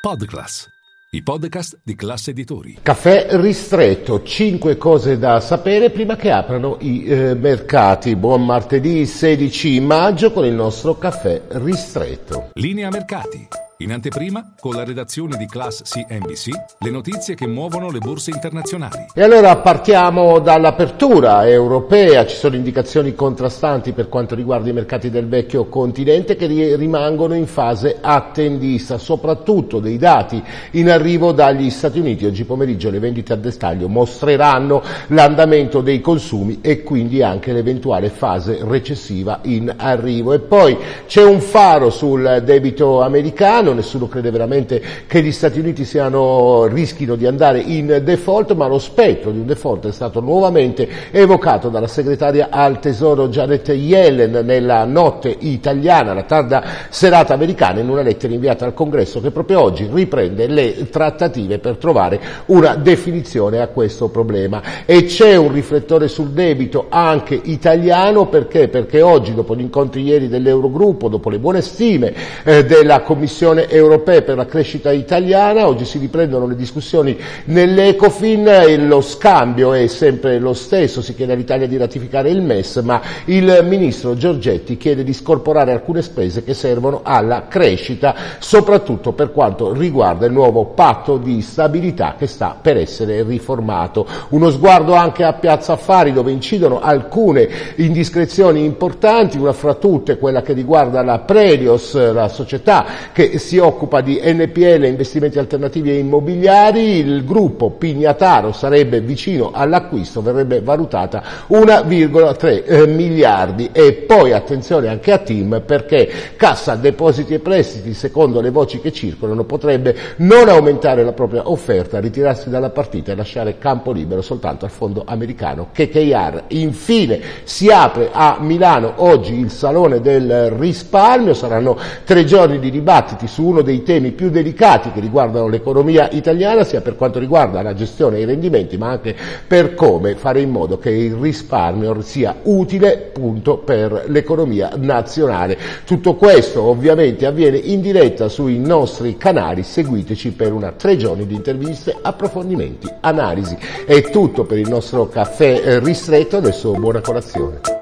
Podclass, i podcast di classe editori. Caffè ristretto, 5 cose da sapere prima che aprano i eh, mercati. Buon martedì 16 maggio con il nostro caffè ristretto. Linea mercati. In anteprima, con la redazione di Class CNBC, le notizie che muovono le borse internazionali. E allora partiamo dall'apertura europea, ci sono indicazioni contrastanti per quanto riguarda i mercati del vecchio continente che rimangono in fase attendista, soprattutto dei dati in arrivo dagli Stati Uniti. Oggi pomeriggio le vendite a dettaglio mostreranno l'andamento dei consumi e quindi anche l'eventuale fase recessiva in arrivo. E poi c'è un faro sul debito americano, nessuno crede veramente che gli Stati Uniti siano, rischino di andare in default, ma lo spettro di un default è stato nuovamente evocato dalla segretaria al Tesoro Janet Yellen nella notte italiana, la tarda serata americana, in una lettera inviata al Congresso che proprio oggi riprende le trattative per trovare una definizione a questo problema. E c'è un riflettore sul debito anche italiano perché? Perché oggi, dopo gli incontri ieri dell'Eurogruppo, dopo le buone stime eh, della Commissione Commissione europea per la crescita italiana, oggi si riprendono le discussioni nell'Ecofin, lo scambio è sempre lo stesso, si chiede all'Italia di ratificare il MES, ma il ministro Giorgetti chiede di scorporare alcune spese che servono alla crescita, soprattutto per quanto riguarda il nuovo patto di stabilità che sta per essere riformato. Uno sguardo anche a Piazza Affari dove incidono alcune indiscrezioni importanti, una fra tutte quella che riguarda la Prelios, la società che si occupa di NPL, investimenti alternativi e immobiliari, il gruppo Pignataro sarebbe vicino all'acquisto, verrebbe valutata 1,3 eh, miliardi e poi attenzione anche a Team perché Cassa Depositi e Prestiti, secondo le voci che circolano, potrebbe non aumentare la propria offerta, ritirarsi dalla partita e lasciare campo libero soltanto al fondo americano KKR. Infine si apre a Milano oggi il Salone del Risparmio, saranno tre giorni di dibattiti su uno dei temi più delicati che riguardano l'economia italiana, sia per quanto riguarda la gestione e i rendimenti, ma anche per come fare in modo che il risparmio sia utile appunto per l'economia nazionale. Tutto questo ovviamente avviene in diretta sui nostri canali, seguiteci per una tre giorni di interviste, approfondimenti, analisi. È tutto per il nostro caffè ristretto, adesso buona colazione.